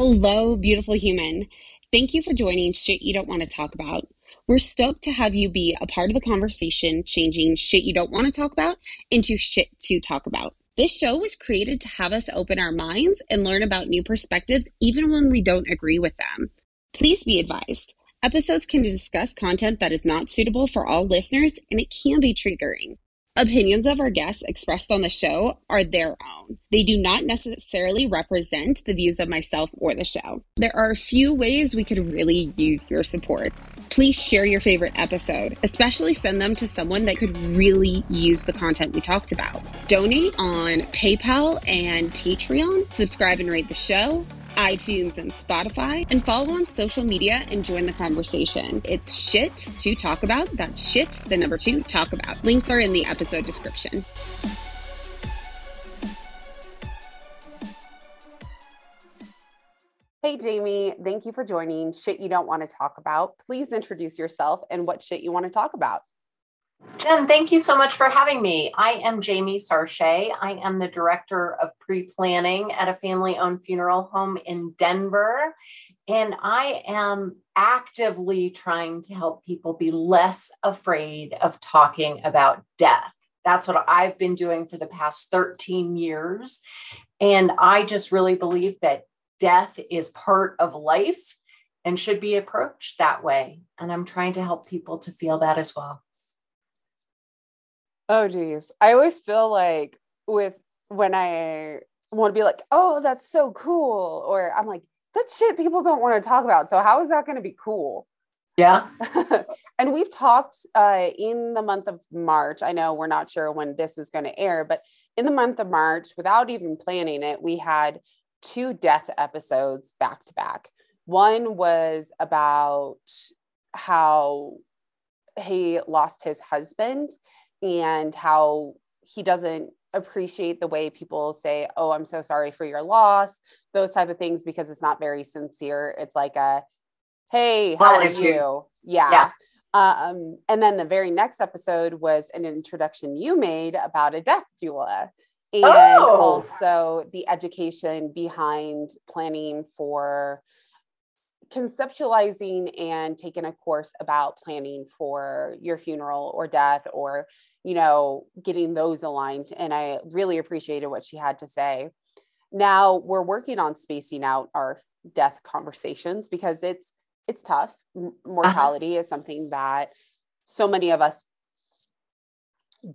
Hello, beautiful human. Thank you for joining Shit You Don't Want to Talk About. We're stoked to have you be a part of the conversation, changing shit you don't want to talk about into shit to talk about. This show was created to have us open our minds and learn about new perspectives, even when we don't agree with them. Please be advised episodes can discuss content that is not suitable for all listeners and it can be triggering. Opinions of our guests expressed on the show are their own. They do not necessarily represent the views of myself or the show. There are a few ways we could really use your support. Please share your favorite episode, especially send them to someone that could really use the content we talked about. Donate on PayPal and Patreon, subscribe and rate the show, iTunes, and Spotify, and follow on social media and join the conversation. It's shit to talk about. That's shit, the number two, talk about. Links are in the episode description. Hey, Jamie, thank you for joining Shit You Don't Want to Talk About. Please introduce yourself and what shit you want to talk about. Jen, thank you so much for having me. I am Jamie Sarche. I am the director of pre planning at a family owned funeral home in Denver. And I am actively trying to help people be less afraid of talking about death. That's what I've been doing for the past 13 years. And I just really believe that death is part of life and should be approached that way. And I'm trying to help people to feel that as well. Oh geez. I always feel like with when I want to be like, oh, that's so cool. Or I'm like, that shit people don't want to talk about. So how is that going to be cool? Yeah. and we've talked uh, in the month of March. I know we're not sure when this is going to air, but in the month of March, without even planning it, we had two death episodes back to back. One was about how he lost his husband and how he doesn't appreciate the way people say oh i'm so sorry for your loss those type of things because it's not very sincere it's like a hey how are you yeah. yeah. Um, and then the very next episode was an introduction you made about a death doula and oh. also the education behind planning for conceptualizing and taking a course about planning for your funeral or death or you know, getting those aligned. And I really appreciated what she had to say. Now we're working on spacing out our death conversations because it's it's tough. Uh-huh. Mortality uh-huh. is something that so many of us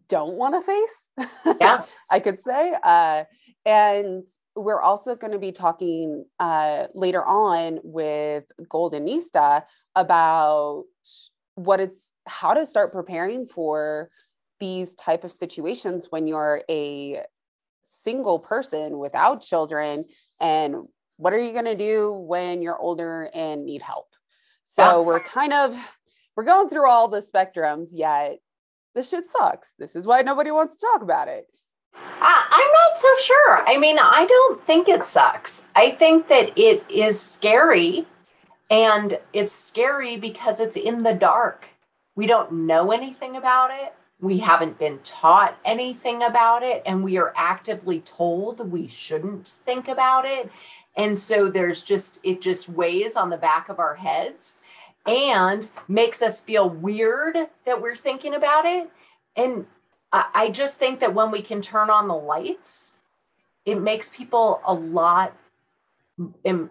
don't want to face. Yeah, I could say. Uh, and we're also going to be talking uh, later on with Goldenista about what it's how to start preparing for these type of situations when you're a single person without children and what are you going to do when you're older and need help? So we're kind of we're going through all the spectrums yet. This shit sucks. This is why nobody wants to talk about it I'm not so sure. I mean, I don't think it sucks. I think that it is scary. And it's scary because it's in the dark. We don't know anything about it we haven't been taught anything about it and we are actively told we shouldn't think about it and so there's just it just weighs on the back of our heads and makes us feel weird that we're thinking about it and I, just think that when we can turn on the lights it makes people a lot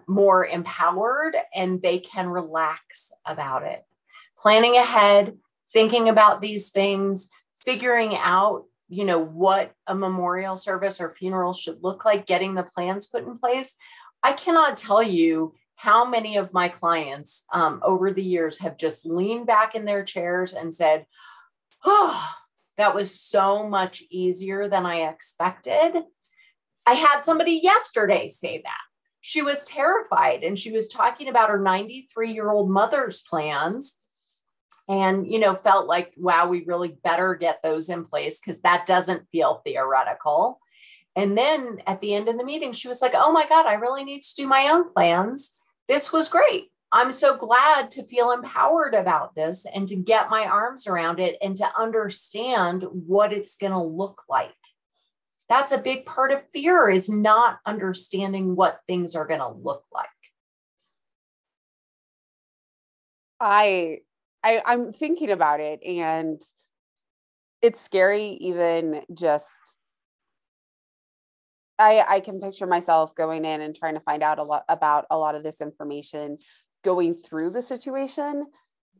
more empowered and they can relax about it. Planning ahead thinking about these things figuring out you know what a memorial service or funeral should look like getting the plans put in place. I cannot tell you how many of my clients um, over the years have just leaned back in their chairs and said oh that was so much easier than i expected. I had somebody yesterday say that. She was terrified and she was talking about her 93 year old mother's plans and you know felt like wow we really better get those in place because that doesn't feel theoretical. And then at the end of the meeting she was like oh my god i really need to do my own plans. This was great I'm so glad to feel empowered about this and to get my arms around it and to understand what it's going to look like. That's a big part of fear is not understanding what things are going to look like. I, I I'm thinking about it and it's scary even just I, I, can picture myself going in and trying to find out a lot about a lot of this information going through the situation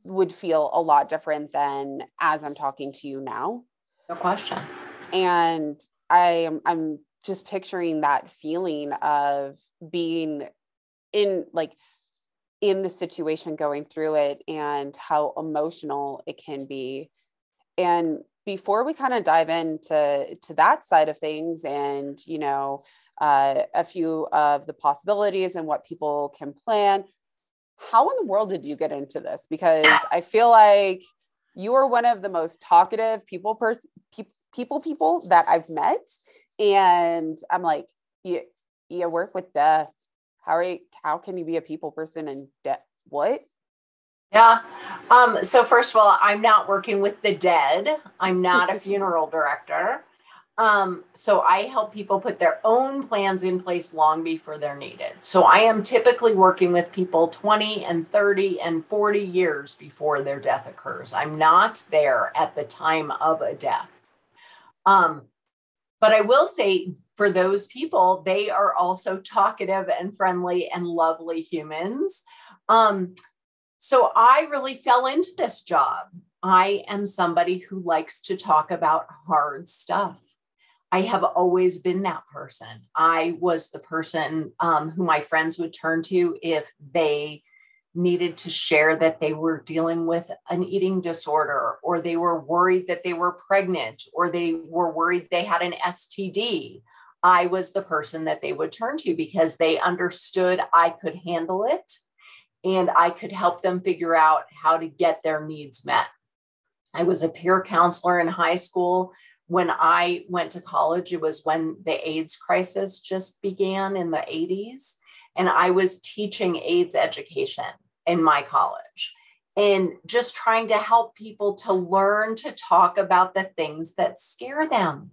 would feel a lot different than as I'm talking to you now. No question. And I am I'm just picturing that feeling of being in like in the situation going through it and how emotional it can be. And before we kind of dive into to that side of things and you know uh, a few of the possibilities and what people can plan how in the world did you get into this because i feel like you are one of the most talkative people person pe- people people that i've met and i'm like you you work with death how are you how can you be a people person and death what yeah. Um, so first of all, I'm not working with the dead. I'm not a funeral director. Um, so I help people put their own plans in place long before they're needed. So I am typically working with people 20 and 30 and 40 years before their death occurs. I'm not there at the time of a death. Um, but I will say for those people, they are also talkative and friendly and lovely humans. Um, so I really fell into this job. I am somebody who likes to talk about hard stuff. I have always been that person. I was the person um, who my friends would turn to if they needed to share that they were dealing with an eating disorder or they were worried that they were pregnant or they were worried they had an STD. I was the person that they would turn to because they understood I could handle it and I could help them figure out how to get their needs met. I was a peer counselor in high school. When I went to college, it was when the AIDS crisis just began in the 80s. And I was teaching AIDS education in my college and just trying to help people to learn to talk about the things that scare them.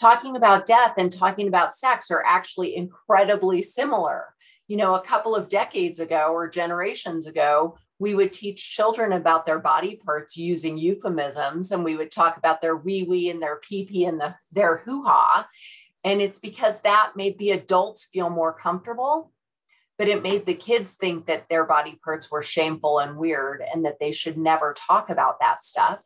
Talking about death and talking about sex are actually incredibly similar you know, a couple of decades ago or generations ago, we would teach children about their body parts using euphemisms and we would talk about their wee wee and their pee pee and the, their hoo ha. And it's because that made the adults feel more comfortable, but it made the kids think that their body parts were shameful and weird and that they should never talk about that stuff.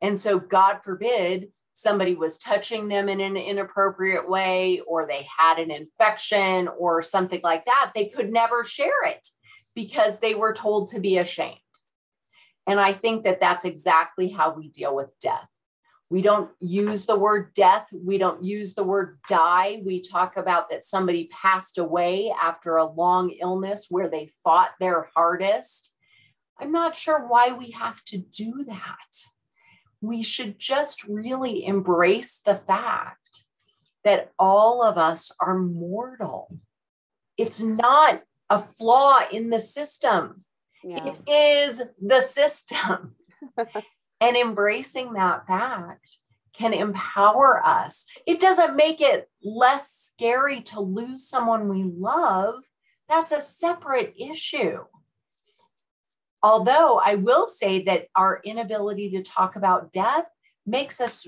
And so, God forbid, somebody was touching them in an inappropriate way or they had an infection or something like that, they could never share it because they were told to be ashamed. And I think that that's exactly how we deal with death. We don't use the word death. We don't use the word die. We talk about that somebody passed away after a long illness where they fought their hardest. I'm not sure why we have to do that we should just really embrace the fact that all of us are mortal. It's not a flaw in the system, yeah. it is the system. and embracing that fact can empower us. It doesn't make it less scary to lose someone we love. That's a separate issue. Although I will say that our inability to talk about death makes us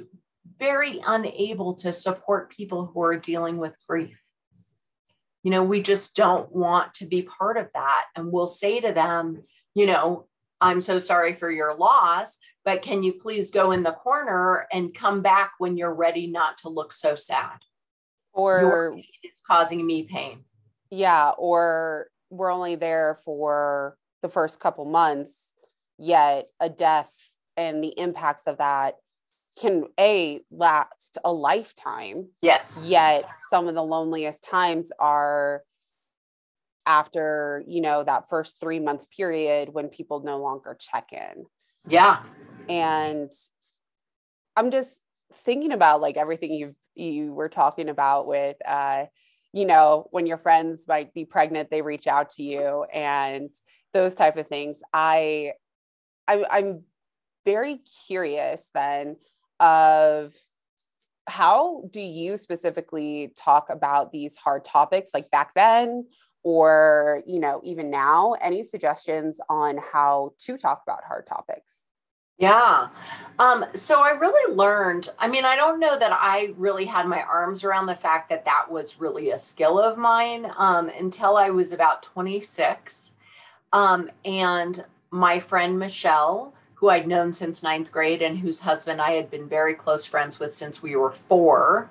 very unable to support people who are dealing with grief. You know, we just don't want to be part of that. And we'll say to them, you know, I'm so sorry for your loss, but can you please go in the corner and come back when you're ready not to look so sad? Or it's causing me pain. Yeah. Or we're only there for the first couple months, yet a death and the impacts of that can a last a lifetime. Yes. Yet some of the loneliest times are after, you know, that first 3 month period when people no longer check in. Yeah. And I'm just thinking about like everything you've you were talking about with uh you know when your friends might be pregnant they reach out to you and those type of things i, I i'm very curious then of how do you specifically talk about these hard topics like back then or you know even now any suggestions on how to talk about hard topics yeah. Um, so I really learned, I mean, I don't know that I really had my arms around the fact that that was really a skill of mine um, until I was about 26. Um, and my friend Michelle, who I'd known since ninth grade and whose husband I had been very close friends with since we were four,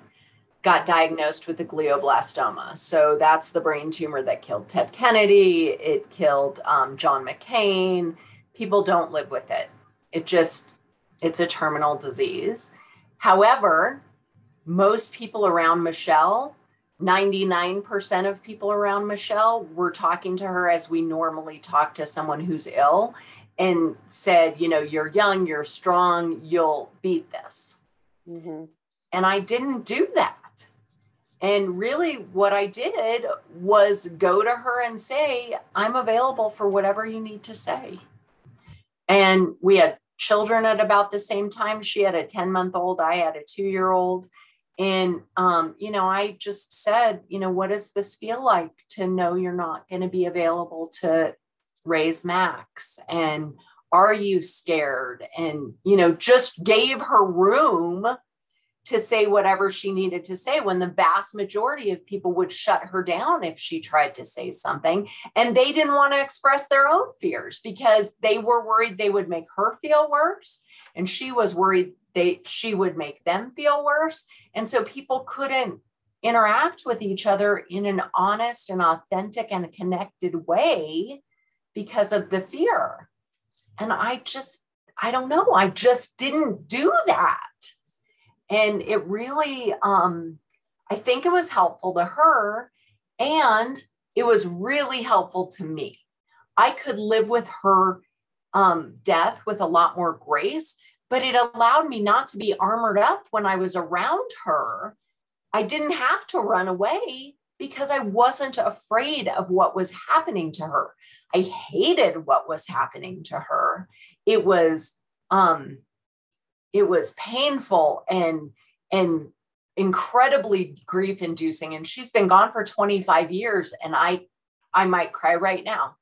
got diagnosed with a glioblastoma. So that's the brain tumor that killed Ted Kennedy. It killed um, John McCain. People don't live with it. It just, it's a terminal disease. However, most people around Michelle, 99% of people around Michelle were talking to her as we normally talk to someone who's ill and said, you know, you're young, you're strong, you'll beat this. Mm-hmm. And I didn't do that. And really, what I did was go to her and say, I'm available for whatever you need to say. And we had children at about the same time. She had a 10 month old, I had a two year old. And, um, you know, I just said, you know, what does this feel like to know you're not going to be available to raise Max? And are you scared? And, you know, just gave her room to say whatever she needed to say when the vast majority of people would shut her down if she tried to say something. And they didn't want to express their own fears because they were worried they would make her feel worse. And she was worried they she would make them feel worse. And so people couldn't interact with each other in an honest and authentic and connected way because of the fear. And I just, I don't know, I just didn't do that. And it really, um, I think it was helpful to her and it was really helpful to me. I could live with her um, death with a lot more grace, but it allowed me not to be armored up when I was around her. I didn't have to run away because I wasn't afraid of what was happening to her. I hated what was happening to her. It was um, it was painful and and incredibly grief inducing. And she's been gone for 25 years and i i might cry right now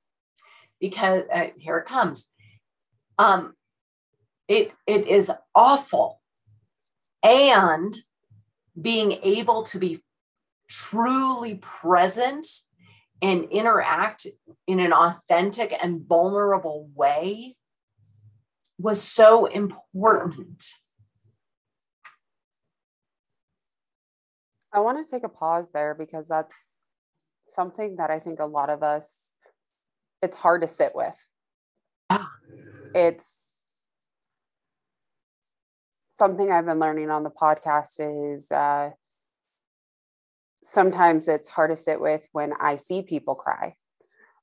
because uh, here it comes. Um it it is awful. And being able to be truly present and interact in an authentic and vulnerable way was so important. I want to take a pause there because that's something that I think a lot of us, it's hard to sit with. It's something I've been learning on the podcast is uh, sometimes it's hard to sit with when I see people cry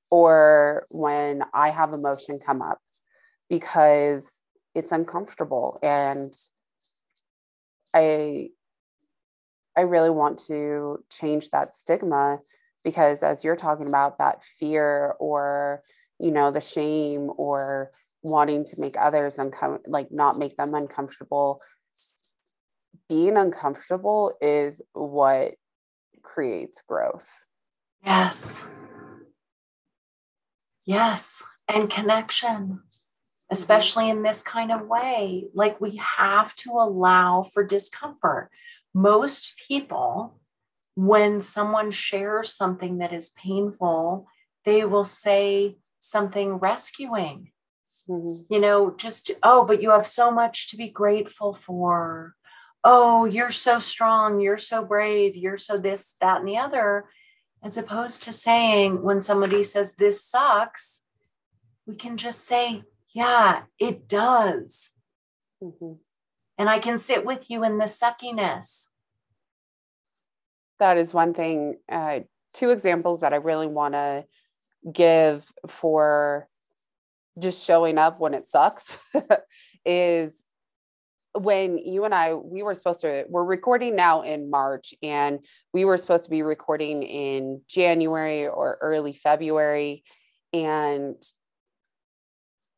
or when I have emotion come up because it's uncomfortable and i i really want to change that stigma because as you're talking about that fear or you know the shame or wanting to make others uncom- like not make them uncomfortable being uncomfortable is what creates growth yes yes and connection especially in this kind of way. Like we have to allow for discomfort. Most people, when someone shares something that is painful, they will say something rescuing. Mm-hmm. You know, just, oh, but you have so much to be grateful for. Oh, you're so strong. You're so brave. You're so this, that, and the other. As opposed to saying, when somebody says, this sucks, we can just say, yeah, it does. Mm-hmm. And I can sit with you in the suckiness. That is one thing. Uh, two examples that I really want to give for just showing up when it sucks is when you and I we were supposed to we're recording now in March and we were supposed to be recording in January or early February and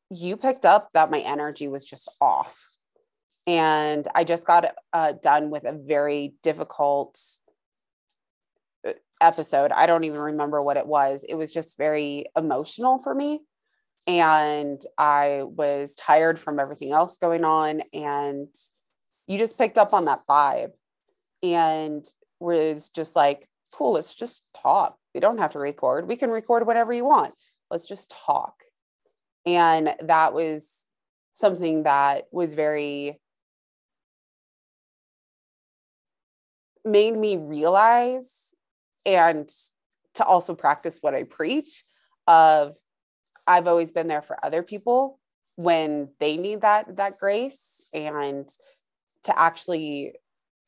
you picked up that my energy was just off. And I just got uh, done with a very difficult uh, episode. I don't even remember what it was. It was just very emotional for me. And I was tired from everything else going on. And you just picked up on that vibe and was just like, cool, let's just talk. We don't have to record. We can record whatever you want. Let's just talk. And that was something that was very made me realize and to also practice what I preach of I've always been there for other people when they need that that grace and to actually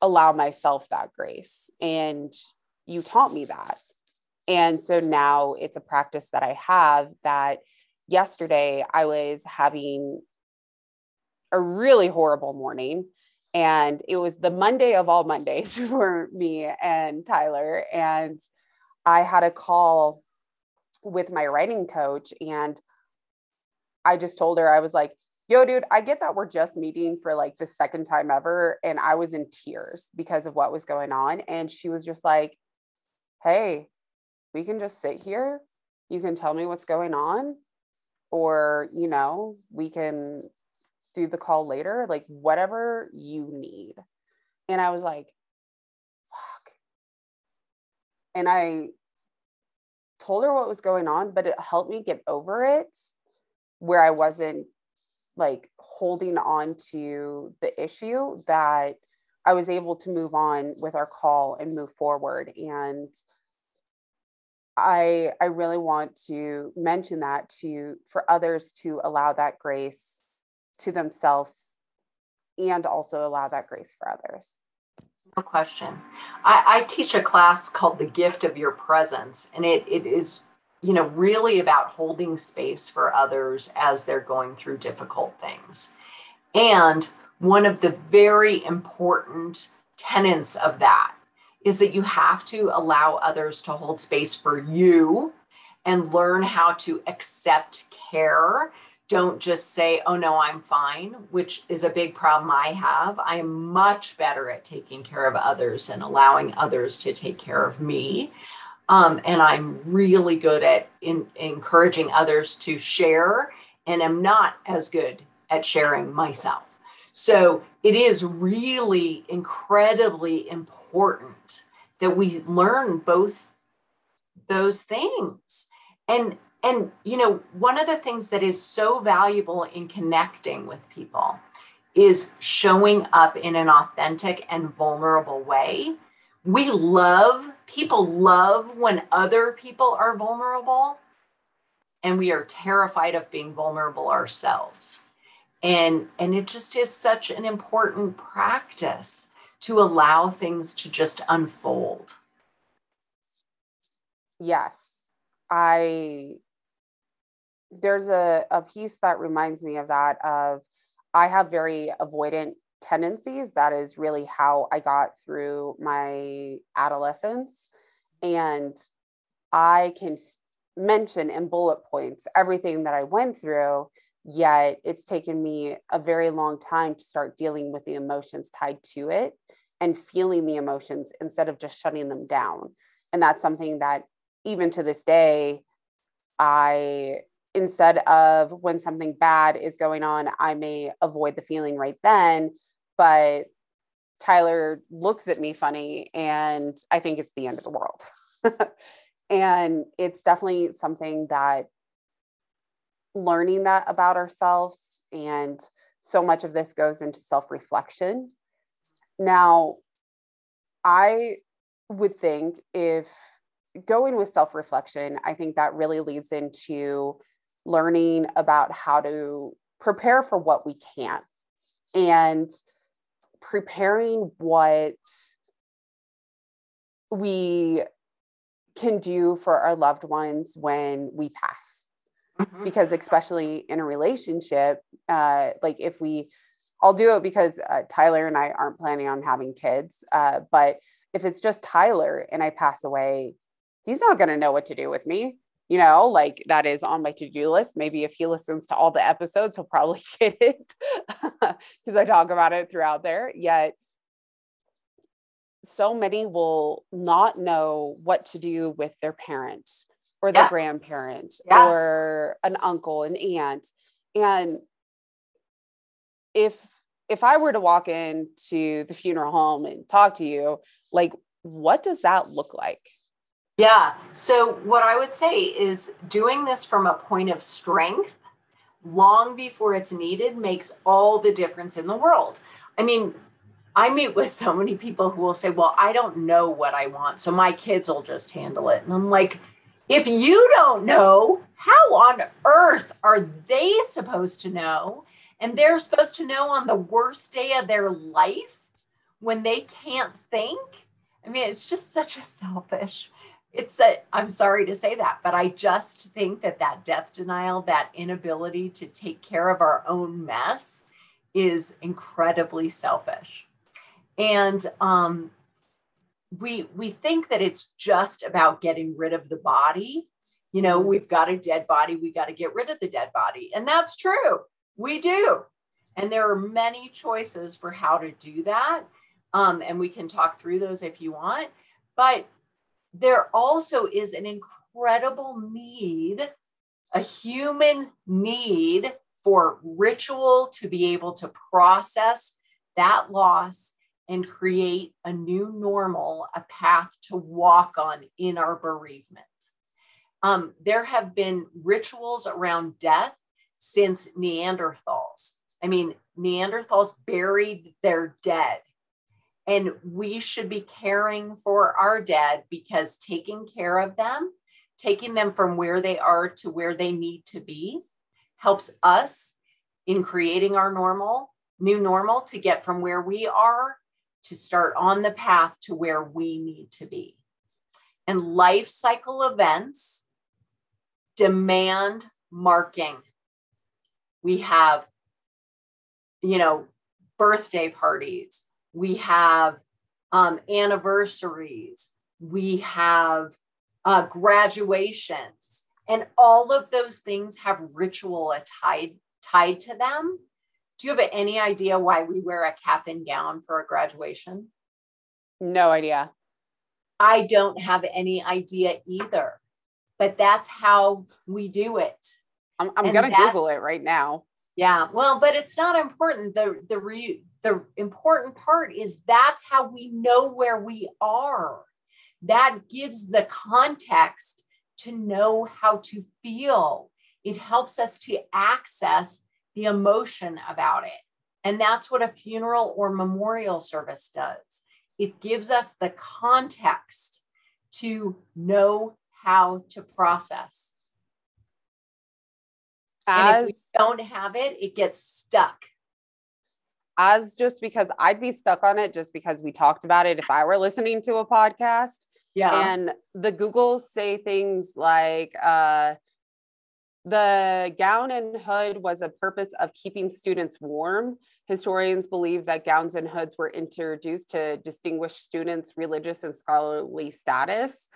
allow myself that grace and you taught me that and so now it's a practice that I have that yesterday I was having a really horrible morning and it was the Monday of all Mondays for me and Tyler. And I had a call with my writing coach, and I just told her, I was like, yo, dude, I get that we're just meeting for like the second time ever. And I was in tears because of what was going on. And she was just like, hey, we can just sit here. You can tell me what's going on. Or, you know, we can do the call later, like whatever you need. And I was like, fuck. And I told her what was going on, but it helped me get over it where I wasn't like holding on to the issue that I was able to move on with our call and move forward. And I I really want to mention that to for others to allow that grace to themselves and also allow that grace for others. No question. I, I teach a class called The Gift of Your Presence, and it, it is, you know, really about holding space for others as they're going through difficult things. And one of the very important tenets of that is that you have to allow others to hold space for you and learn how to accept care don't just say, oh no, I'm fine, which is a big problem I have. I am much better at taking care of others and allowing others to take care of me. Um, and I'm really good at in, encouraging others to share, and I'm not as good at sharing myself. So it is really incredibly important that we learn both those things. And and, you know, one of the things that is so valuable in connecting with people is showing up in an authentic and vulnerable way. We love, people love when other people are vulnerable, and we are terrified of being vulnerable ourselves. And, and it just is such an important practice to allow things to just unfold. Yes. I there's a, a piece that reminds me of that of i have very avoidant tendencies. That is really how i got through my adolescence. And i can mention in bullet points everything that i went through yet it's taken me a very long time to start dealing with the emotions tied to it and feeling the emotions instead of just shutting them down. And that's something that even to this day i instead of when something bad is going on, I may avoid the feeling right then, but Tyler looks at me funny and I think it's the end of the world. and it's definitely something that learning that about ourselves and so much of this goes into self-reflection. Now, I would think if going with self-reflection, I think that really leads into learning about how to prepare for what we can't and preparing what we can do for our loved ones when we pass mm-hmm. because especially in a relationship uh, like if we i'll do it because uh, tyler and i aren't planning on having kids uh, but if it's just tyler and i pass away he's not going to know what to do with me you know, like that is on my to do list. Maybe if he listens to all the episodes, he'll probably get it because I talk about it throughout there. Yet, so many will not know what to do with their parent or their yeah. grandparent yeah. or an uncle, an aunt. And if if I were to walk into the funeral home and talk to you, like what does that look like? Yeah. So what I would say is doing this from a point of strength long before it's needed makes all the difference in the world. I mean, I meet with so many people who will say, Well, I don't know what I want. So my kids will just handle it. And I'm like, if you don't know, how on earth are they supposed to know? And they're supposed to know on the worst day of their life when they can't think. I mean, it's just such a selfish. It's a, I'm sorry to say that, but I just think that that death denial, that inability to take care of our own mess is incredibly selfish. And um, we we think that it's just about getting rid of the body. You know mm-hmm. we've got a dead body we got to get rid of the dead body. And that's true. We do. And there are many choices for how to do that. Um, and we can talk through those if you want. But there also is an incredible need a human need for ritual to be able to process that loss and create a new normal, a path to walk on in our bereavement. Um, there have been rituals around death since Neanderthals. I mean, Neanderthals buried their dead. And we should be caring for our dead because taking care of them, taking them from where they are to where they need to be, helps us in creating our normal, new normal to get from where we are to start on the path to where we need to be. And life cycle events demand marking. We have, you know, birthday parties, we have um, anniversaries, we have uh, graduations, and all of those things have ritual tied tied to them do you have any idea why we wear a cap and gown for a graduation? No idea. I don't have any idea either, but that's how we do it. I'm, I'm going to Google it right now. Yeah. Well, but it's not important. The, the, re, the important part is that's how we know where we are. That gives the context to know how to feel. It helps us to access the emotion about it. And that's what a funeral or memorial service does. It gives us the context to know how to process. As, and if we don't have it, it gets stuck. As just because I'd be stuck on it just because we talked about it if I were listening to a podcast. Yeah. And the Googles say things like, uh, the gown and hood was a purpose of keeping students warm. Historians believe that gowns and hoods were introduced to distinguish students' religious and scholarly status.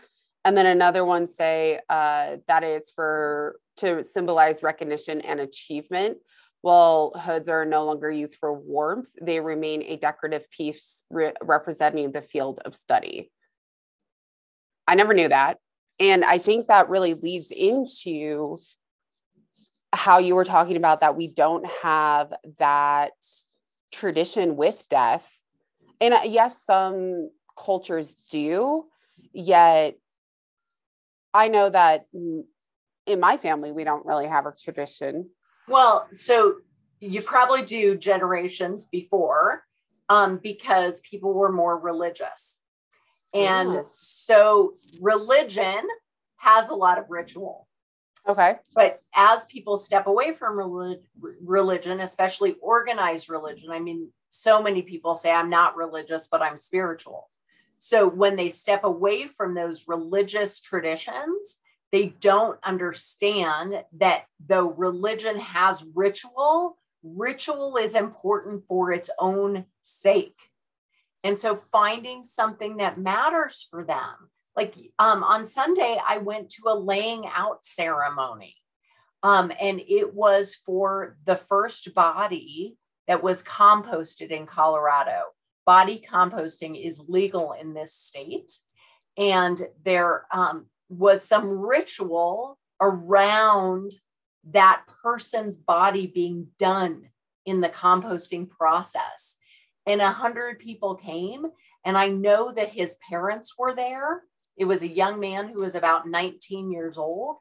And then another one say uh, that is for to symbolize recognition and achievement. While hoods are no longer used for warmth, they remain a decorative piece re- representing the field of study. I never knew that. And I think that really leads into how you were talking about that we don't have that tradition with death. And uh, yes, some cultures do, yet I know that in my family, we don't really have a tradition. Well, so you probably do generations before um, because people were more religious. And yeah. so religion has a lot of ritual. Okay. But as people step away from religion, especially organized religion, I mean, so many people say, I'm not religious, but I'm spiritual. So when they step away from those religious traditions, they don't understand that though religion has ritual, ritual is important for its own sake. And so finding something that matters for them like um, on Sunday, I went to a laying out ceremony. Um, and it was for the first body that was composted in Colorado body composting is legal in this state. And there um, was some ritual around that person's body being done in the composting process. And a hundred people came, and I know that his parents were there. It was a young man who was about 19 years old.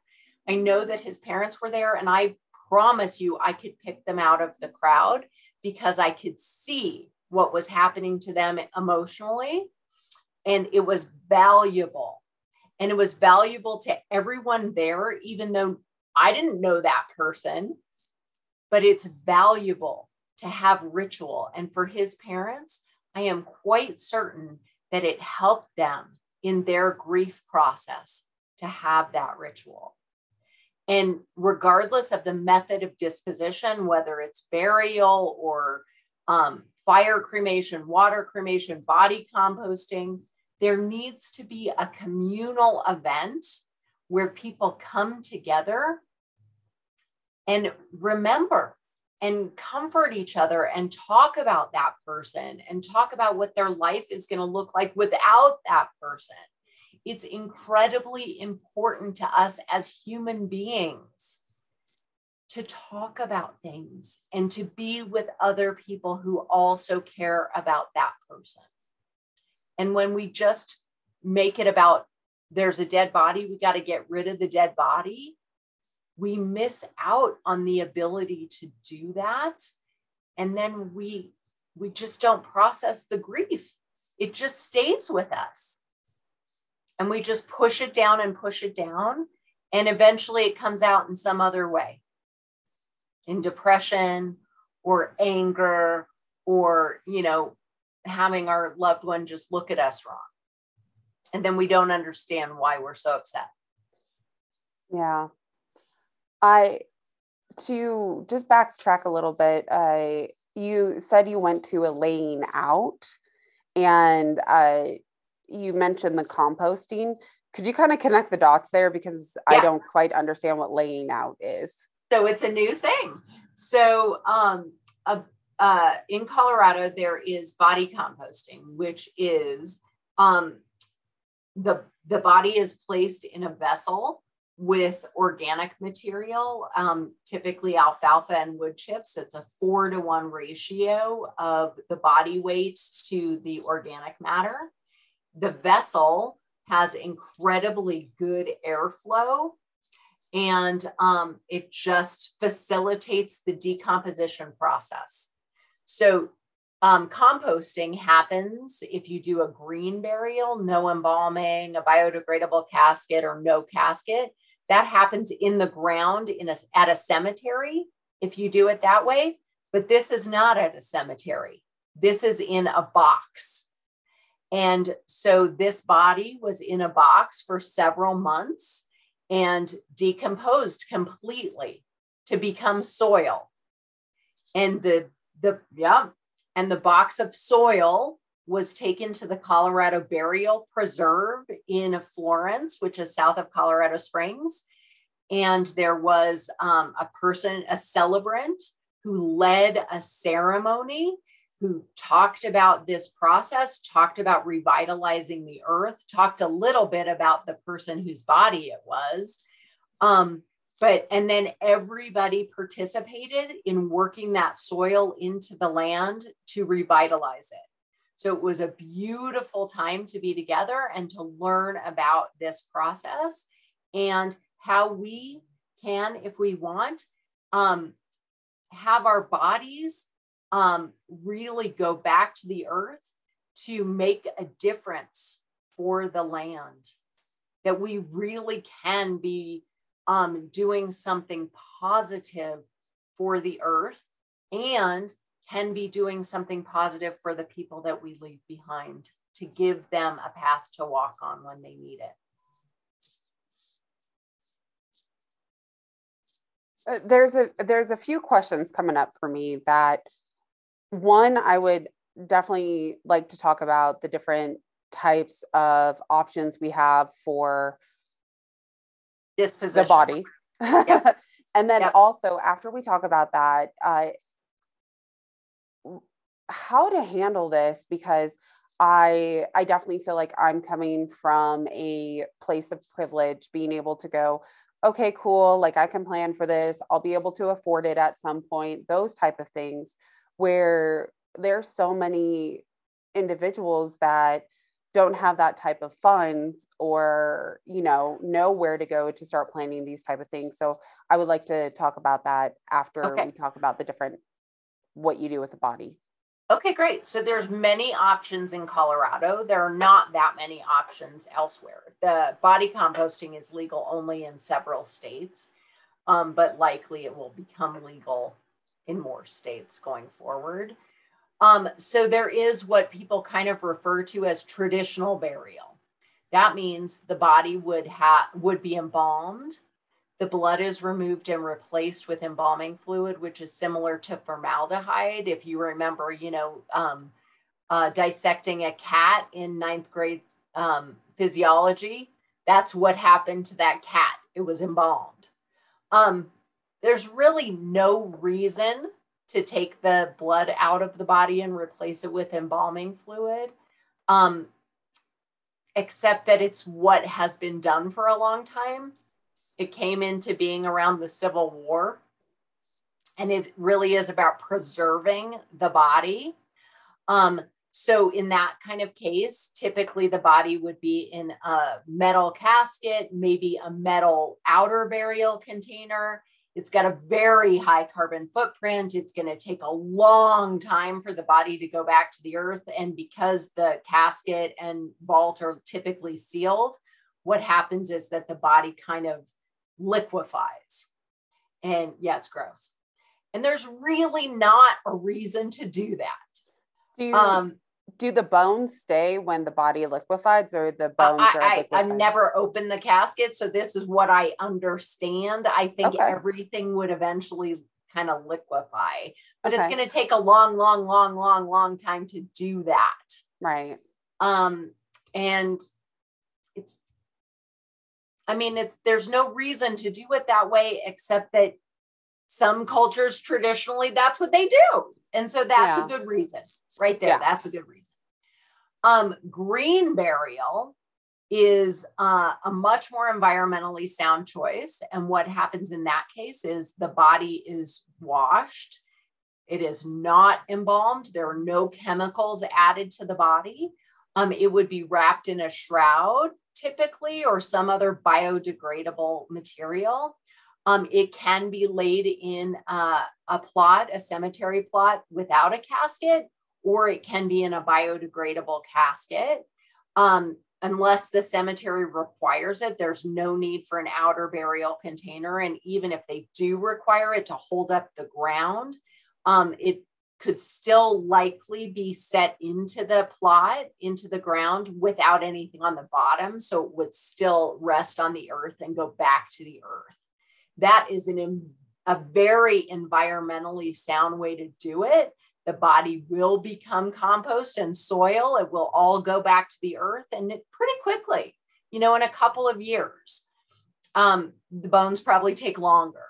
I know that his parents were there, and I promise you, I could pick them out of the crowd because I could see what was happening to them emotionally. And it was valuable. And it was valuable to everyone there, even though I didn't know that person, but it's valuable to have ritual. And for his parents, I am quite certain that it helped them in their grief process to have that ritual. And regardless of the method of disposition, whether it's burial or um, fire cremation, water cremation, body composting, there needs to be a communal event where people come together and remember and comfort each other and talk about that person and talk about what their life is going to look like without that person. It's incredibly important to us as human beings to talk about things and to be with other people who also care about that person. And when we just make it about there's a dead body, we got to get rid of the dead body, we miss out on the ability to do that. And then we we just don't process the grief. It just stays with us. And we just push it down and push it down. And eventually it comes out in some other way. In depression or anger or you know having our loved one just look at us wrong and then we don't understand why we're so upset yeah I to just backtrack a little bit. I, you said you went to a laying out, and uh, you mentioned the composting. Could you kind of connect the dots there because yeah. I don't quite understand what laying out is? So it's a new thing. So um, uh, uh, in Colorado, there is body composting, which is um, the the body is placed in a vessel with organic material, um, typically alfalfa and wood chips. It's a four to one ratio of the body weight to the organic matter. The vessel has incredibly good airflow and um, it just facilitates the decomposition process. So, um, composting happens if you do a green burial, no embalming, a biodegradable casket, or no casket that happens in the ground in a, at a cemetery if you do it that way. But this is not at a cemetery. This is in a box. And so this body was in a box for several months and decomposed completely to become soil. And the the yeah, and the box of soil was taken to the Colorado Burial Preserve in Florence, which is south of Colorado Springs. And there was um, a person, a celebrant, who led a ceremony, who talked about this process, talked about revitalizing the earth, talked a little bit about the person whose body it was. Um, but and then everybody participated in working that soil into the land to revitalize it so it was a beautiful time to be together and to learn about this process and how we can, if we want, um, have our bodies um, really go back to the earth to make a difference for the land. That we really can be um, doing something positive for the earth and can be doing something positive for the people that we leave behind to give them a path to walk on when they need it. Uh, there's a there's a few questions coming up for me that one I would definitely like to talk about the different types of options we have for disposition the body. Yep. and then yep. also after we talk about that, uh, how to handle this because I I definitely feel like I'm coming from a place of privilege, being able to go, okay, cool, like I can plan for this, I'll be able to afford it at some point, those type of things, where there's so many individuals that don't have that type of funds or you know know where to go to start planning these type of things so i would like to talk about that after okay. we talk about the different what you do with the body Okay, great. So there's many options in Colorado. There are not that many options elsewhere. The body composting is legal only in several states, um, but likely it will become legal in more states going forward. Um, so there is what people kind of refer to as traditional burial. That means the body would have would be embalmed the blood is removed and replaced with embalming fluid, which is similar to formaldehyde. If you remember, you know, um, uh, dissecting a cat in ninth grade um, physiology, that's what happened to that cat. It was embalmed. Um, there's really no reason to take the blood out of the body and replace it with embalming fluid, um, except that it's what has been done for a long time. It came into being around the Civil War. And it really is about preserving the body. Um, so, in that kind of case, typically the body would be in a metal casket, maybe a metal outer burial container. It's got a very high carbon footprint. It's going to take a long time for the body to go back to the earth. And because the casket and vault are typically sealed, what happens is that the body kind of liquefies. And yeah, it's gross. And there's really not a reason to do that. Do you, um, do the bones stay when the body liquefies or the bones I, I, have never opened the casket, so this is what I understand. I think okay. everything would eventually kind of liquefy, but okay. it's going to take a long, long, long, long, long time to do that. Right. Um, and it's I mean, it's there's no reason to do it that way except that some cultures traditionally that's what they do. And so that's yeah. a good reason right there. Yeah. That's a good reason. Um, green burial is uh, a much more environmentally sound choice. And what happens in that case is the body is washed. It is not embalmed. There are no chemicals added to the body. Um, it would be wrapped in a shroud typically or some other biodegradable material. Um, it can be laid in uh, a plot, a cemetery plot without a casket, or it can be in a biodegradable casket. Um, unless the cemetery requires it, there's no need for an outer burial container. And even if they do require it to hold up the ground, um, it could still likely be set into the plot, into the ground without anything on the bottom. So it would still rest on the earth and go back to the earth. That is an, a very environmentally sound way to do it. The body will become compost and soil. It will all go back to the earth and it pretty quickly, you know, in a couple of years. Um, the bones probably take longer,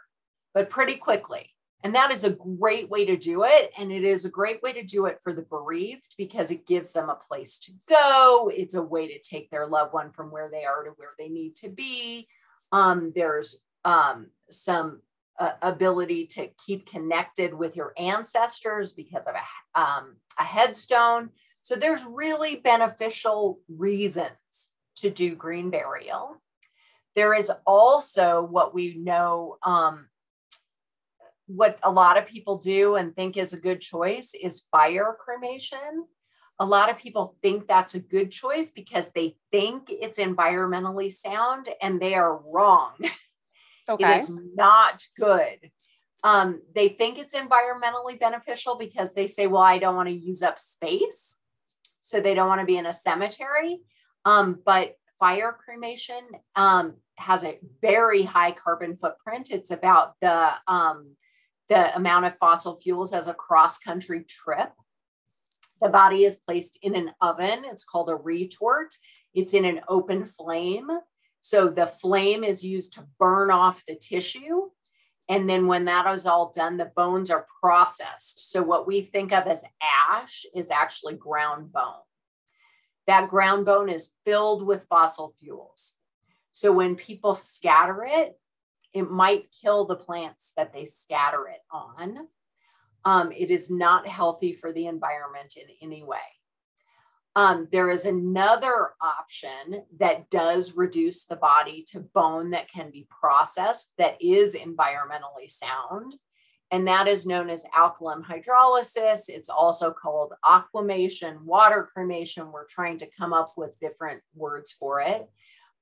but pretty quickly. And that is a great way to do it. And it is a great way to do it for the bereaved because it gives them a place to go. It's a way to take their loved one from where they are to where they need to be. Um, there's um, some uh, ability to keep connected with your ancestors because of a, um, a headstone. So there's really beneficial reasons to do green burial. There is also what we know um, what a lot of people do and think is a good choice is fire cremation. A lot of people think that's a good choice because they think it's environmentally sound and they are wrong. Okay. it is not good. Um, they think it's environmentally beneficial because they say, well, I don't want to use up space. So they don't want to be in a cemetery. Um, but fire cremation um, has a very high carbon footprint. It's about the um, the amount of fossil fuels as a cross country trip. The body is placed in an oven. It's called a retort. It's in an open flame. So the flame is used to burn off the tissue. And then when that is all done, the bones are processed. So what we think of as ash is actually ground bone. That ground bone is filled with fossil fuels. So when people scatter it, it might kill the plants that they scatter it on. Um, it is not healthy for the environment in any way. Um, there is another option that does reduce the body to bone that can be processed that is environmentally sound. And that is known as alkaline hydrolysis. It's also called aquamation, water cremation. We're trying to come up with different words for it.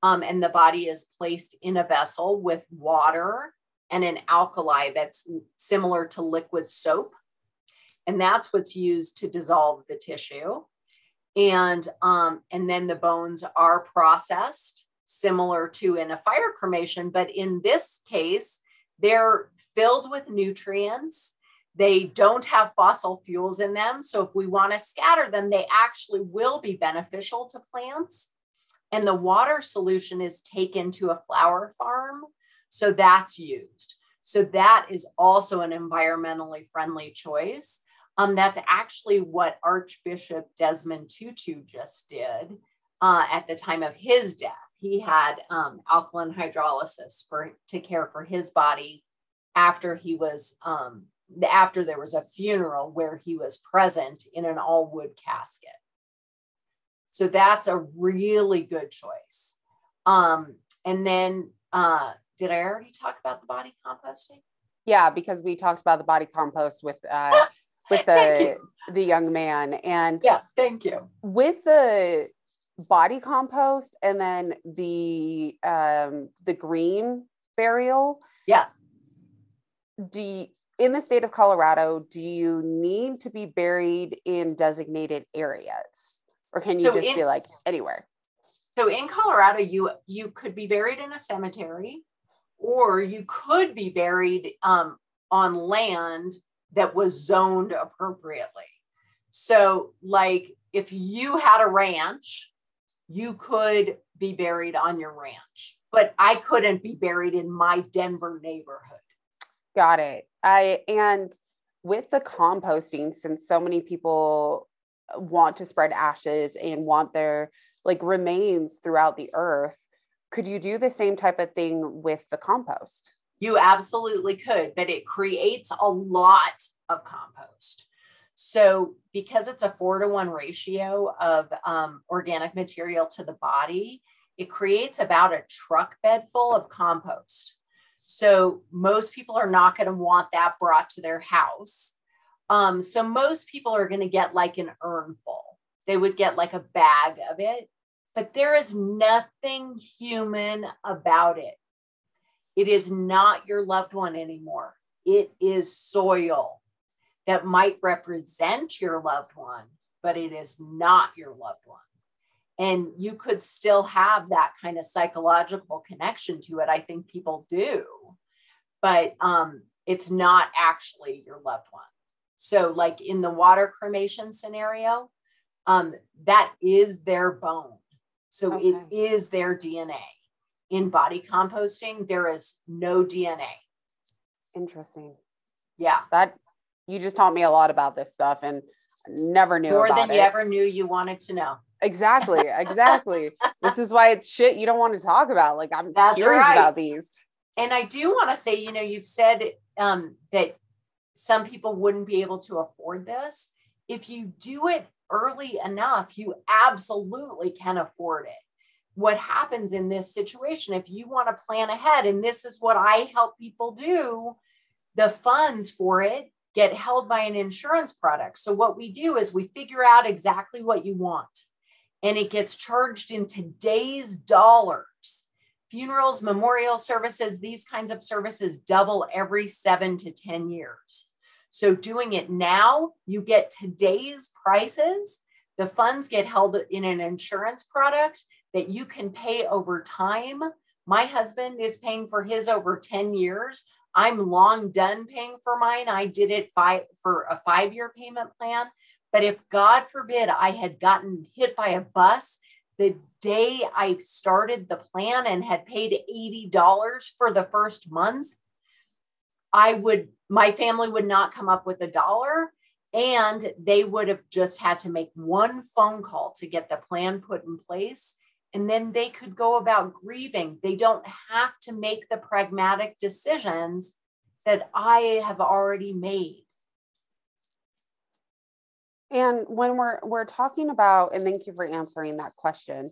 Um, and the body is placed in a vessel with water and an alkali that's similar to liquid soap. And that's what's used to dissolve the tissue and um, and then the bones are processed similar to in a fire cremation but in this case they're filled with nutrients. They don't have fossil fuels in them so if we want to scatter them they actually will be beneficial to plants. And the water solution is taken to a flower farm so that's used. So that is also an environmentally friendly choice um, that's actually what Archbishop Desmond Tutu just did uh, at the time of his death. He had um, alkaline hydrolysis for to care for his body after he was um, after there was a funeral where he was present in an all wood casket. So that's a really good choice. Um, and then, uh, did I already talk about the body composting? Yeah, because we talked about the body compost with uh, with the the young man. And yeah thank you. with the body compost and then the um the green burial yeah. do you, in the state of colorado do you need to be buried in designated areas? Or can you so just in, be like anywhere? So in colorado you you could be buried in a cemetery or you could be buried um, on land that was zoned appropriately. So, like if you had a ranch, you could be buried on your ranch, but I couldn't be buried in my Denver neighborhood. Got it. I and with the composting, since so many people want to spread ashes and want their like remains throughout the earth, could you do the same type of thing with the compost? You absolutely could, but it creates a lot of compost. So, because it's a four to one ratio of um, organic material to the body, it creates about a truck bed full of compost. So, most people are not going to want that brought to their house. Um, so, most people are going to get like an urn full. They would get like a bag of it, but there is nothing human about it. It is not your loved one anymore. It is soil that might represent your loved one, but it is not your loved one. And you could still have that kind of psychological connection to it. I think people do, but um, it's not actually your loved one. So, like in the water cremation scenario, um, that is their bone. So, okay. it is their DNA in body composting, there is no DNA. Interesting. Yeah. That you just taught me a lot about this stuff and never knew more than it. you ever knew you wanted to know. Exactly. Exactly. this is why it's shit you don't want to talk about. Like I'm That's curious right. about these. And I do want to say, you know, you've said um, that some people wouldn't be able to afford this. If you do it early enough, you absolutely can afford it what happens in this situation. If you want to plan ahead and this is what i help people do the funds for it get held by an insurance product. So what we do is we figure out exactly what you want and it gets charged in today's dollars. Funerals memorial services these kinds of services double every 7 to 10 years. So doing it now you get today's prices. The funds get held in an insurance product that you can pay over time. My husband is paying for his over 10 years. I'm long done paying for mine. I did it five for a five year payment plan. But if God forbid I had gotten hit by a bus the day I started the plan and had paid $80 for the first month, I would, my family would not come up with a dollar and they would have just had to make one phone call to get the plan put in place. And then they could go about grieving. They don't have to make the pragmatic decisions that I have already made. And when we're we're talking about, and thank you for answering that question.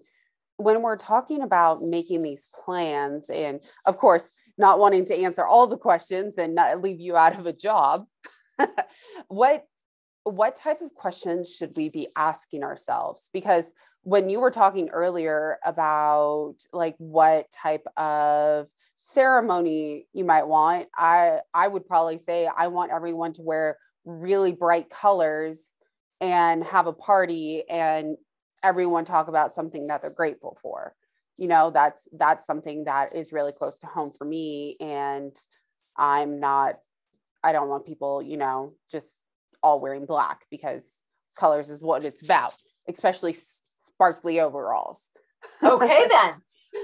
When we're talking about making these plans, and of course, not wanting to answer all the questions and not leave you out of a job, what what type of questions should we be asking ourselves? Because when you were talking earlier about like what type of ceremony you might want, I I would probably say I want everyone to wear really bright colors and have a party and everyone talk about something that they're grateful for you know that's that's something that is really close to home for me and i'm not i don't want people you know just all wearing black because colors is what it's about especially sparkly overalls okay then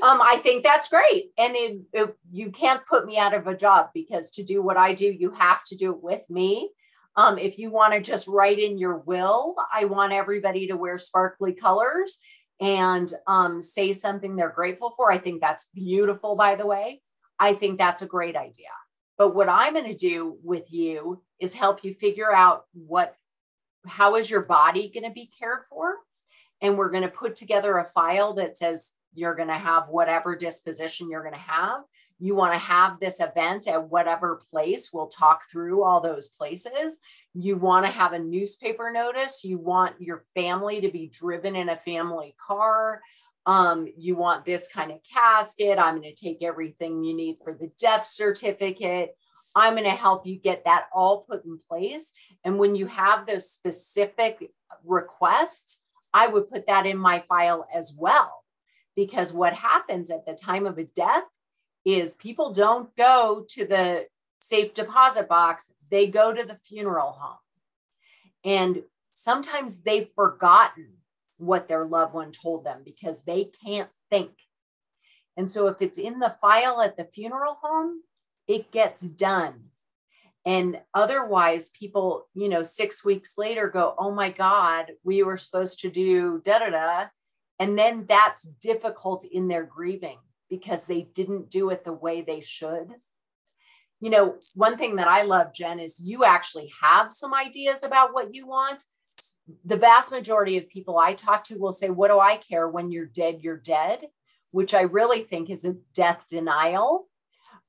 um i think that's great and it, it, you can't put me out of a job because to do what i do you have to do it with me um, if you want to just write in your will, I want everybody to wear sparkly colors and um, say something they're grateful for. I think that's beautiful, by the way. I think that's a great idea. But what I'm going to do with you is help you figure out what, how is your body going to be cared for? And we're going to put together a file that says you're going to have whatever disposition you're going to have you want to have this event at whatever place. We'll talk through all those places. You want to have a newspaper notice. You want your family to be driven in a family car. Um, you want this kind of casket. I'm going to take everything you need for the death certificate. I'm going to help you get that all put in place. And when you have those specific requests, I would put that in my file as well. Because what happens at the time of a death is people don't go to the safe deposit box, they go to the funeral home. And sometimes they've forgotten what their loved one told them because they can't think. And so if it's in the file at the funeral home, it gets done. And otherwise, people, you know, six weeks later go, oh my God, we were supposed to do da da da. And then that's difficult in their grieving because they didn't do it the way they should. You know, one thing that I love, Jen, is you actually have some ideas about what you want. The vast majority of people I talk to will say, What do I care? When you're dead, you're dead, which I really think is a death denial.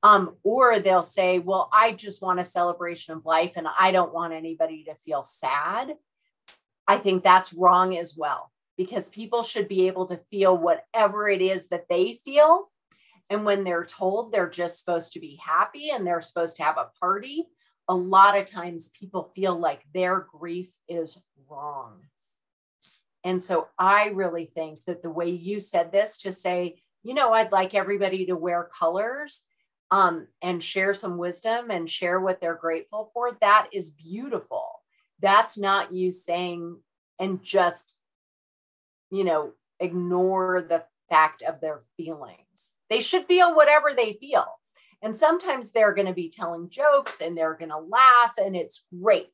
Um, or they'll say, Well, I just want a celebration of life and I don't want anybody to feel sad. I think that's wrong as well because people should be able to feel whatever it is that they feel and when they're told they're just supposed to be happy and they're supposed to have a party, a lot of times people feel like their grief is wrong. And so I really think that the way you said this to say, you know, I'd like everybody to wear colors um, and share some wisdom and share what they're grateful for, that is beautiful. That's not you saying and just, you know, ignore the fact of their feelings. They should feel whatever they feel. And sometimes they're going to be telling jokes and they're going to laugh, and it's great.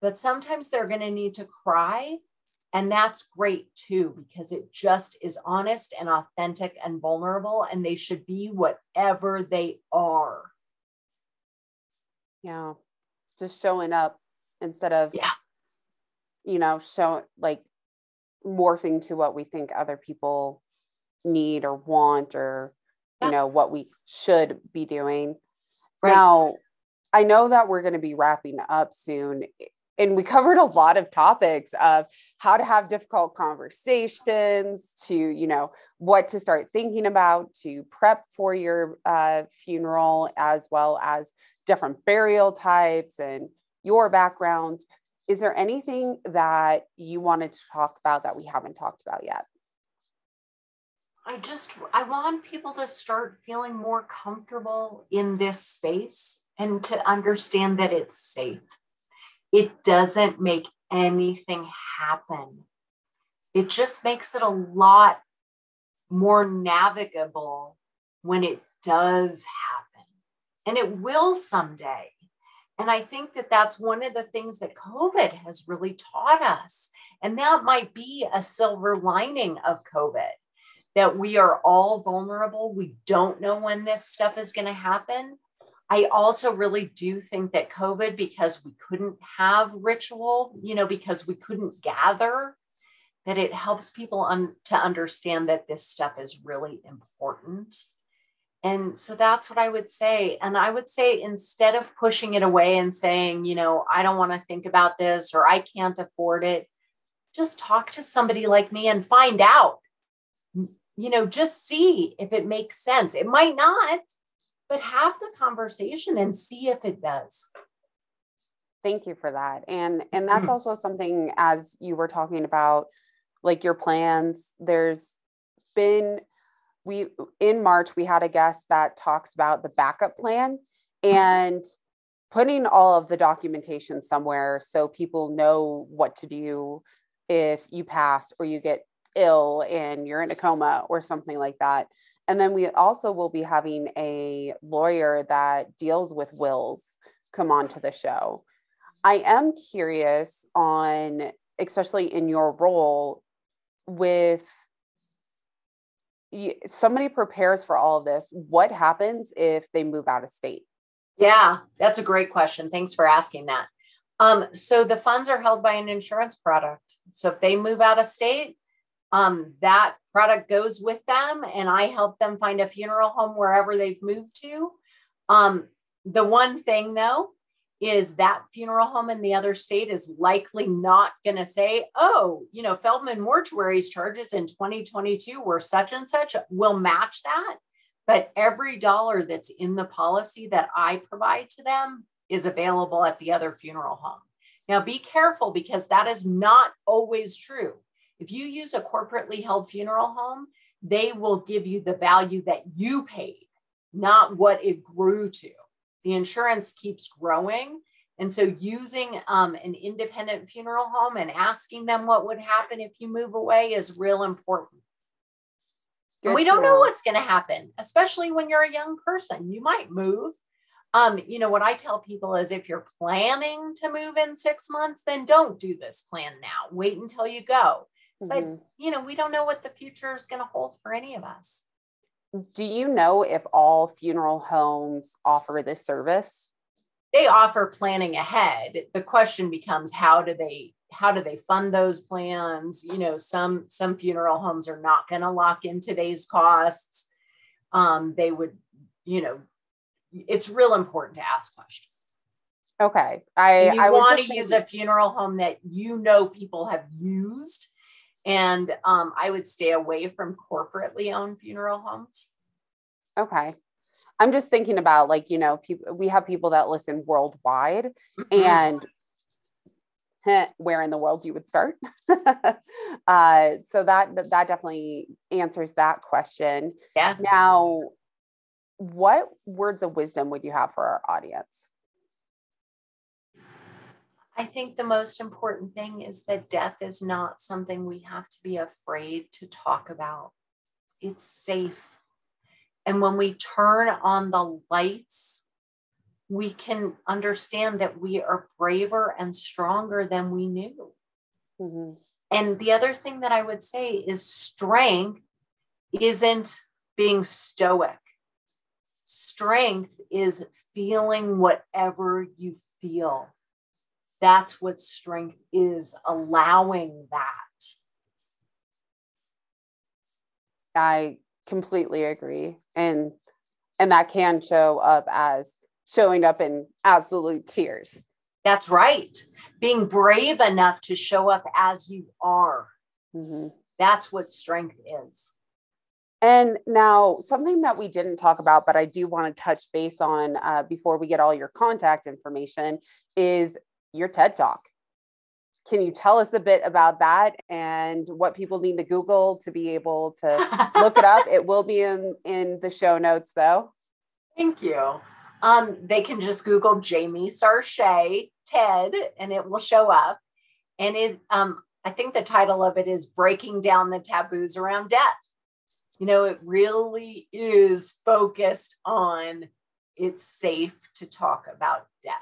But sometimes they're going to need to cry. And that's great too, because it just is honest and authentic and vulnerable, and they should be whatever they are. Yeah. Just showing up instead of, yeah. you know, show like morphing to what we think other people need or want or you know what we should be doing. Right. now i know that we're going to be wrapping up soon and we covered a lot of topics of how to have difficult conversations to you know what to start thinking about to prep for your uh, funeral as well as different burial types and your background. Is there anything that you wanted to talk about that we haven't talked about yet I just I want people to start feeling more comfortable in this space and to understand that it's safe. It doesn't make anything happen. It just makes it a lot more navigable when it does happen. and it will someday. And I think that that's one of the things that COVID has really taught us. And that might be a silver lining of COVID that we are all vulnerable. We don't know when this stuff is going to happen. I also really do think that COVID, because we couldn't have ritual, you know, because we couldn't gather, that it helps people un- to understand that this stuff is really important. And so that's what I would say. And I would say instead of pushing it away and saying, you know, I don't want to think about this or I can't afford it, just talk to somebody like me and find out. You know, just see if it makes sense. It might not, but have the conversation and see if it does thank you for that and and that's mm-hmm. also something as you were talking about like your plans there's been we in march we had a guest that talks about the backup plan and putting all of the documentation somewhere so people know what to do if you pass or you get ill and you're in a coma or something like that and then we also will be having a lawyer that deals with wills come on to the show. I am curious on, especially in your role with somebody prepares for all of this. What happens if they move out of state? Yeah, that's a great question. Thanks for asking that. Um, so the funds are held by an insurance product. So if they move out of state, um, that product goes with them and I help them find a funeral home wherever they've moved to. Um, the one thing though is that funeral home in the other state is likely not going to say, oh, you know, Feldman Mortuary's charges in 2022 were such and such, will match that. But every dollar that's in the policy that I provide to them is available at the other funeral home. Now, be careful because that is not always true. If you use a corporately held funeral home, they will give you the value that you paid, not what it grew to. The insurance keeps growing. And so, using um, an independent funeral home and asking them what would happen if you move away is real important. And we don't know what's going to happen, especially when you're a young person. You might move. Um, you know, what I tell people is if you're planning to move in six months, then don't do this plan now. Wait until you go. But, mm-hmm. you know, we don't know what the future is going to hold for any of us. Do you know if all funeral homes offer this service? They offer planning ahead. The question becomes how do they how do they fund those plans? You know, some some funeral homes are not going to lock in today's costs. Um, they would, you know, it's real important to ask questions. Okay. I, you I want to use a funeral home that you know people have used and um, I would stay away from corporately owned funeral homes. Okay. I'm just thinking about like, you know, people we have people that listen worldwide mm-hmm. and where in the world you would start. uh, so that that definitely answers that question. Yeah. Now, what words of wisdom would you have for our audience? I think the most important thing is that death is not something we have to be afraid to talk about. It's safe. And when we turn on the lights, we can understand that we are braver and stronger than we knew. Mm-hmm. And the other thing that I would say is strength isn't being stoic. Strength is feeling whatever you feel that's what strength is, allowing that. I completely agree. And and that can show up as showing up in absolute tears. That's right. Being brave enough to show up as you are. Mm-hmm. That's what strength is. And now, something that we didn't talk about, but I do want to touch base on uh, before we get all your contact information, is your TED Talk. Can you tell us a bit about that and what people need to Google to be able to look it up? It will be in, in the show notes though. Thank you. Um, they can just Google Jamie Sarche TED and it will show up. And it, um, I think the title of it is Breaking Down the Taboos Around Death. You know, it really is focused on it's safe to talk about death.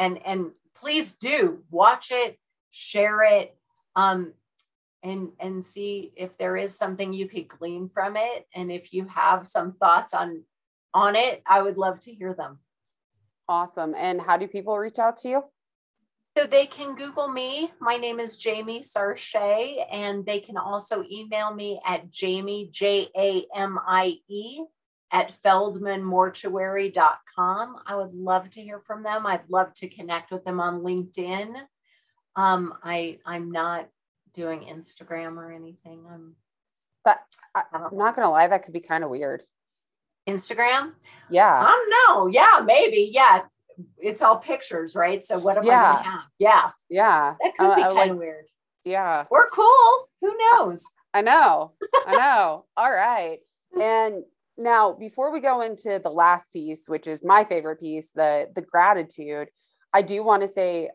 And and please do watch it, share it, um, and and see if there is something you could glean from it. And if you have some thoughts on on it, I would love to hear them. Awesome. And how do people reach out to you? So they can Google me. My name is Jamie Sarche, and they can also email me at Jamie, J A M I E, at feldmanmortuary.com. I would love to hear from them. I'd love to connect with them on LinkedIn. Um, I I'm not doing Instagram or anything. I'm but I, I'm not gonna lie, that could be kind of weird. Instagram? Yeah. I don't know. Yeah, maybe. Yeah. It's all pictures, right? So what am yeah. I gonna have? Yeah. Yeah. That could uh, be kind like, of weird. Yeah. We're cool. Who knows? I know. I know. all right. And now before we go into the last piece, which is my favorite piece, the the gratitude, I do want to say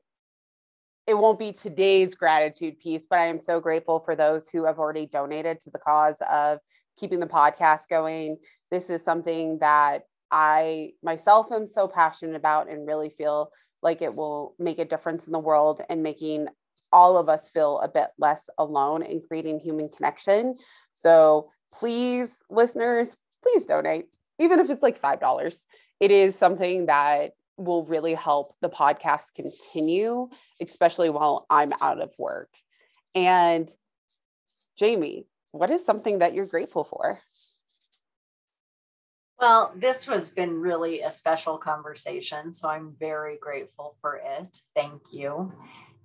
it won't be today's gratitude piece, but I am so grateful for those who have already donated to the cause of keeping the podcast going. This is something that I myself am so passionate about and really feel like it will make a difference in the world and making all of us feel a bit less alone in creating human connection. So please, listeners, please donate, even if it's like $5. It is something that will really help the podcast continue, especially while I'm out of work. And Jamie, what is something that you're grateful for? Well, this has been really a special conversation. So I'm very grateful for it. Thank you.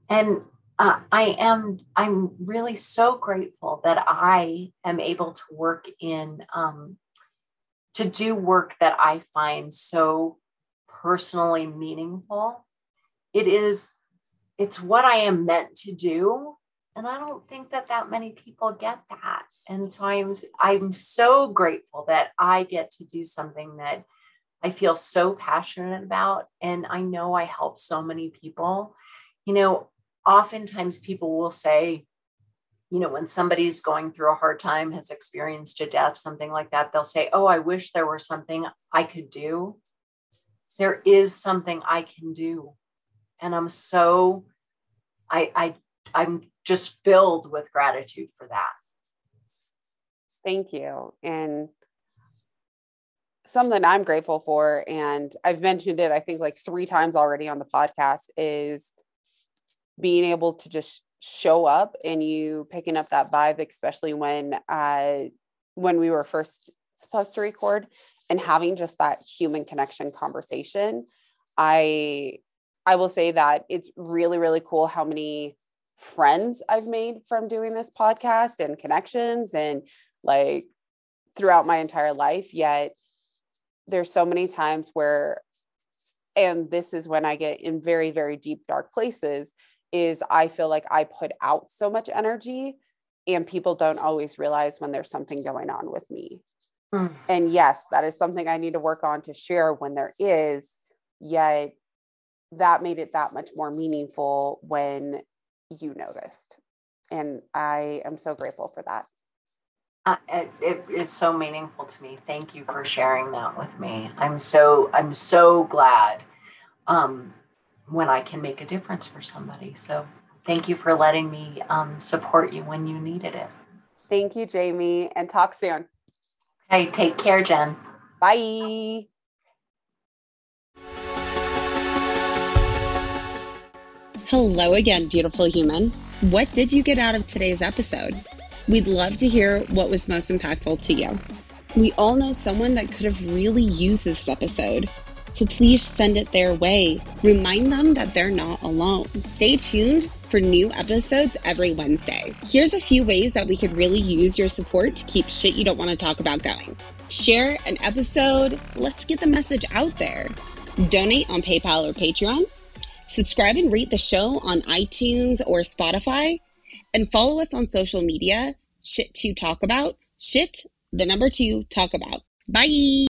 And uh, I am, I'm really so grateful that I am able to work in, um, to do work that I find so personally meaningful. It is, it's what I am meant to do. And I don't think that that many people get that. And so I'm, I'm so grateful that I get to do something that I feel so passionate about. And I know I help so many people. You know, oftentimes people will say, you know, when somebody's going through a hard time, has experienced a death, something like that, they'll say, Oh, I wish there were something I could do there is something I can do. And I'm so, I, I, I'm just filled with gratitude for that. Thank you. And something I'm grateful for, and I've mentioned it, I think like three times already on the podcast, is being able to just show up and you picking up that vibe, especially when uh when we were first supposed to record and having just that human connection conversation i i will say that it's really really cool how many friends i've made from doing this podcast and connections and like throughout my entire life yet there's so many times where and this is when i get in very very deep dark places is i feel like i put out so much energy and people don't always realize when there's something going on with me Mm. And yes, that is something I need to work on to share when there is, yet that made it that much more meaningful when you noticed. And I am so grateful for that. Uh, it, it is so meaningful to me. Thank you for sharing that with me. I'm so I'm so glad um, when I can make a difference for somebody. So thank you for letting me um, support you when you needed it. Thank you, Jamie, and talk soon. Hey, take care, Jen. Bye. Hello again, beautiful human. What did you get out of today's episode? We'd love to hear what was most impactful to you. We all know someone that could have really used this episode, so please send it their way. Remind them that they're not alone. Stay tuned for new episodes every Wednesday. Here's a few ways that we could really use your support to keep shit you don't want to talk about going. Share an episode. Let's get the message out there. Donate on PayPal or Patreon. Subscribe and rate the show on iTunes or Spotify. And follow us on social media. Shit to talk about. Shit, the number two, talk about. Bye.